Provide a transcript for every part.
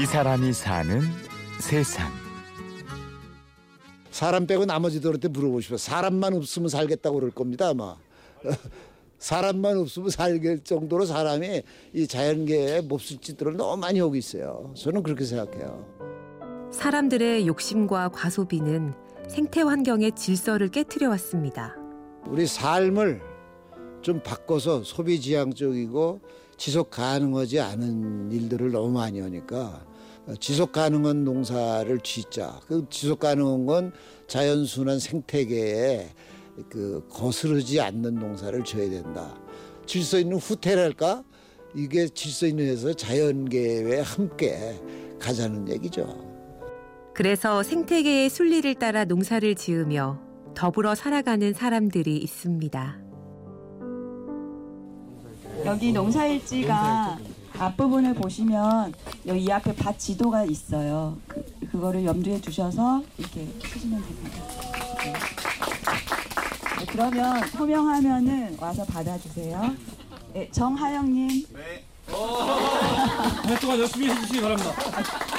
이 사람이 사는 세상. 사람 빼고 나머지들한테 물어보시면 사람만 없으면 살겠다고 그럴 겁니다 아마. 사람만 없으면 살길 정도로 사람이 이 자연계에 몹쓸 짓들을 너무 많이 하고 있어요. 저는 그렇게 생각해요. 사람들의 욕심과 과소비는 생태 환경의 질서를 깨뜨려 왔습니다. 우리 삶을 좀 바꿔서 소비 지향적이고 지속 가능하지 않은 일들을 너무 많이 하니까 지속 가능한 농사를 짓자. 그 지속 가능한 건 자연 순환 생태계에 그 거스르지 않는 농사를 져야 된다. 질서 있는 후퇴랄까? 이게 질서 있는 해서 자연계에 함께 가자는 얘기죠. 그래서 생태계의 순리를 따라 농사를 지으며 더불어 살아가는 사람들이 있습니다. 여기 농사일지가 앞부분을 보시면 여기 이 앞에 밭 지도가 있어요. 그, 그거를 염두에 두셔서 이렇게 쓰시면 됩니다. 네. 네, 그러면 호명하면은 와서 받아주세요. 네, 정하영님. 네. 한 동안 열심히 해주시기 바랍니다.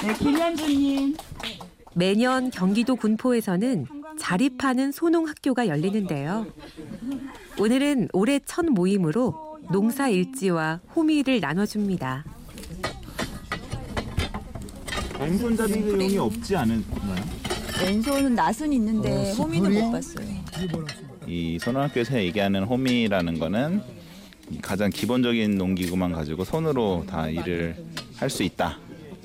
네, 김현주님. 매년 경기도 군포에서는 자립하는 소농학교가 열리는데요. 오늘은 올해 첫 모임으로 농사 일지와 호미를 나눠줍니다. 왼손 잡이용이 없지 않을까요? 왼손은 낫은 있는데 어, 호미는? 못 봤어요. 이 소년학교에서 얘기하는 호미라는 거는 가장 기본적인 농기구만 가지고 손으로 다 일을 할 수 있다.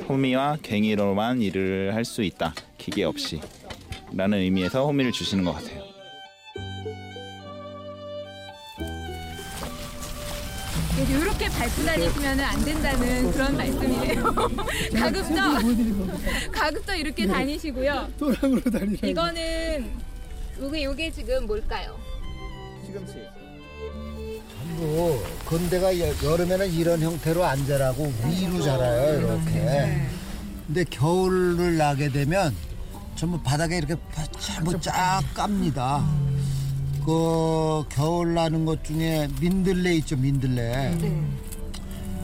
호미와 갱이로만 일을 할 수 있다. 기계 없이. 라는 의미에서 호미를 주시는 것 같아요. 이렇게 밟고 다니시면 안 된다는 그런 말씀이에요. 가급적 가급적 이렇게 다니시고요. 또랑으로 다니라. 이거는 요게 요게 지금 뭘까요? 시금치. 전부 건대가 여- 여름에는 이런 형태로 안 자라고 위로 자라요 이렇게. 근데 겨울을 나게 되면 전부 바닥에 이렇게 전부 쫙 깝니다. 그 겨울 나는 것 중에 민들레 있죠 민들레.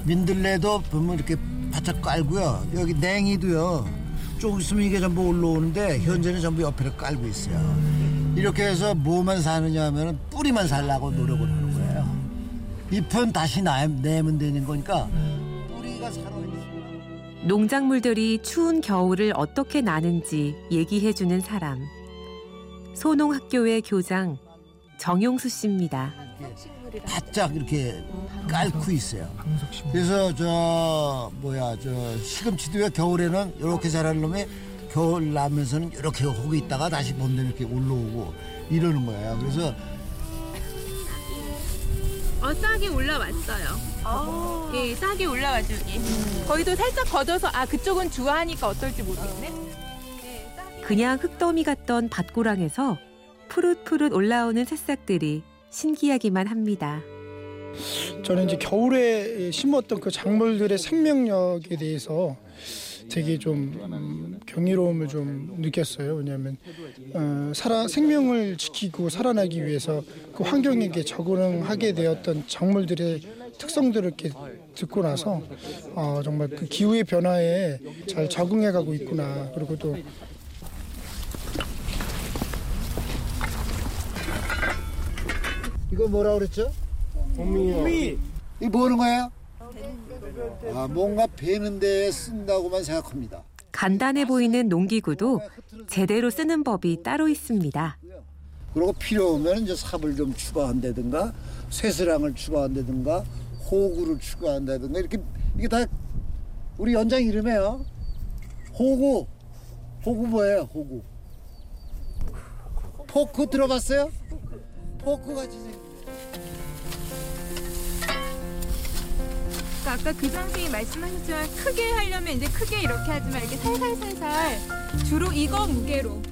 민들레도 보면 이렇게 바짝 깔고요. 여기 냉이도요. 조금 있으면 이게 전부 올라오는데 현재는 전부 옆에 깔고 있어요. 이렇게 해서 뭐만 사느냐 하면 뿌리만 살라고 노력을 하는 거예요. 잎은 다시 나- 내면 되는 거니까 뿌리가 살아있는 농작물들이 추운 겨울을 어떻게 나는지 얘기해주는 사람. 소농학교의 교장 정용수 씨입니다. 바짝 이렇게 깔고 있어요. 그래서 저 뭐야 저 시금치도요 겨울에는 이렇게 자라는 놈이 겨울 나면서는 이렇게 하고 있다가 다시 봄되면 이렇게 올라오고 이러는 거예요. 그래서 어 싹이 올라왔어요. 예, 싹이 올라왔죠 여기. 거기도 살짝 걷어서 아 그쪽은 주하니까 어떨지 모르겠네. 예, 싹이 그냥 흙더미 같던 밭고랑에서 푸릇푸릇 올라오는 새싹들이 신기하기만 합니다. 저는 이제 겨울에 심었던 그 작물들의 생명력에 대해서 되게 좀 음, 경이로움을 좀 느꼈어요. 왜냐하면 어, 살아 생명을 지키고 살아나기 위해서 그 환경에게 적응하게 되었던 작물들의 특성들을 이렇게 듣고 나서 어, 정말 그 기후의 변화에 잘 적응해가고 있구나. 그리고 또 이거 뭐라 그랬죠? 호미. 이거 뭐 하는 거예요? 아 뭔가 베는 데에 쓴다고만 생각합니다. 간단해 보이는 농기구도 제대로 쓰는 법이 따로 있습니다. 그리고 필요 하면 이제 삽을 좀 추가한다든가 쇠스랑을 추가한다든가 호구를 추가한다든가 이렇게 이게 다 우리 연장 이름이에요. 호구 호구 뭐예요? 호구 포크 들어봤어요? 포크 같이 생 그러니까 아까 그 선생님이 말씀하셨지만 크게 하려면 이제 크게 이렇게 하지만 이렇게 살살살살 주로 이거 무게로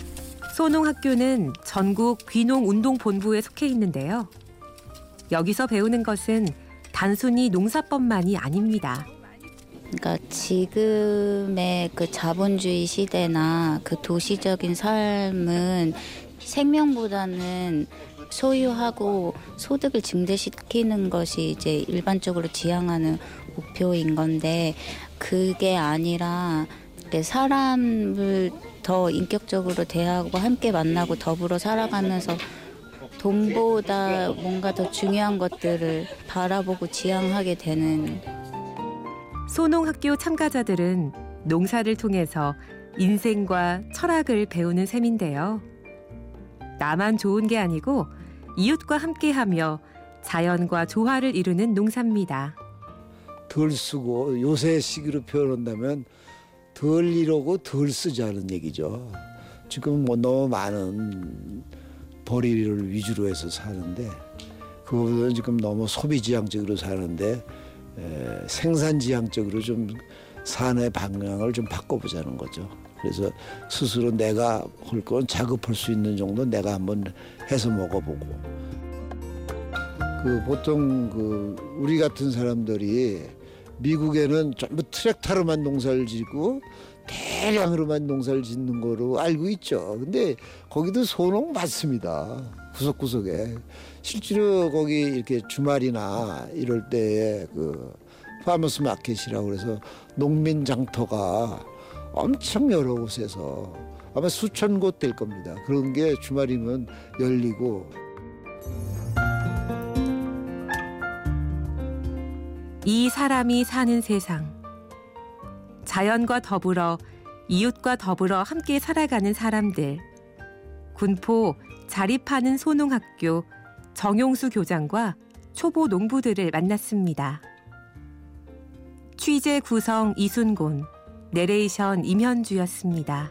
소농학교는 전국 귀농운동본부에 속해 있는데요. 여기서 배우는 것은 단순히 농사법만이 아닙니다. 그러니까 지금의 그 자본주의 시대나 그 도시적인 삶은 생명보다는 소유하고 소득을 증대시키는 것이 이제 일반적으로 지향하는 목표인 건데 그게 아니라 사람을 더 인격적으로 대하고 함께 만나고 더불어 살아가면서 돈보다 뭔가 더 중요한 것들을 바라보고 지향하게 되는 소농학교 참가자들은 농사를 통해서 인생과 철학을 배우는 셈인데요. 나만 좋은 게 아니고 이웃과 함께하며 자연과 조화를 이루는 농사입니다. 덜 쓰고 요새 시기로 표현한다면 덜 이러고 덜 쓰자는 얘기죠. 지금 뭐 너무 많은 벌이를 위주로 해서 사는데 그거보다는 지금 너무 소비지향적으로 사는데 에, 생산지향적으로 좀 산의 방향을 좀 바꿔보자는 거죠. 그래서 스스로 내가 할 건 자급할 수 있는 정도 내가 한번 해서 먹어보고 그 보통 그 우리 같은 사람들이 미국에는 전부 트랙터로만 농사를 짓고 대량으로만 농사를 짓는 거로 알고 있죠. 근데 거기도 소농 맞습니다. 구석구석에 실제로 거기 이렇게 주말이나 이럴 때에 그 farmers market이라고 그래서 농민 장터가 엄청 여러 곳에서 아마 수천 곳 될 겁니다. 그런 게 주말이면 열리고 이 사람이 사는 세상. 자연과 더불어 이웃과 더불어 함께 살아가는 사람들. 군포 자립하는 소농학교 정용수 교장과 초보 농부들을 만났습니다. 취재 구성 이순곤, 내레이션 임현주였습니다.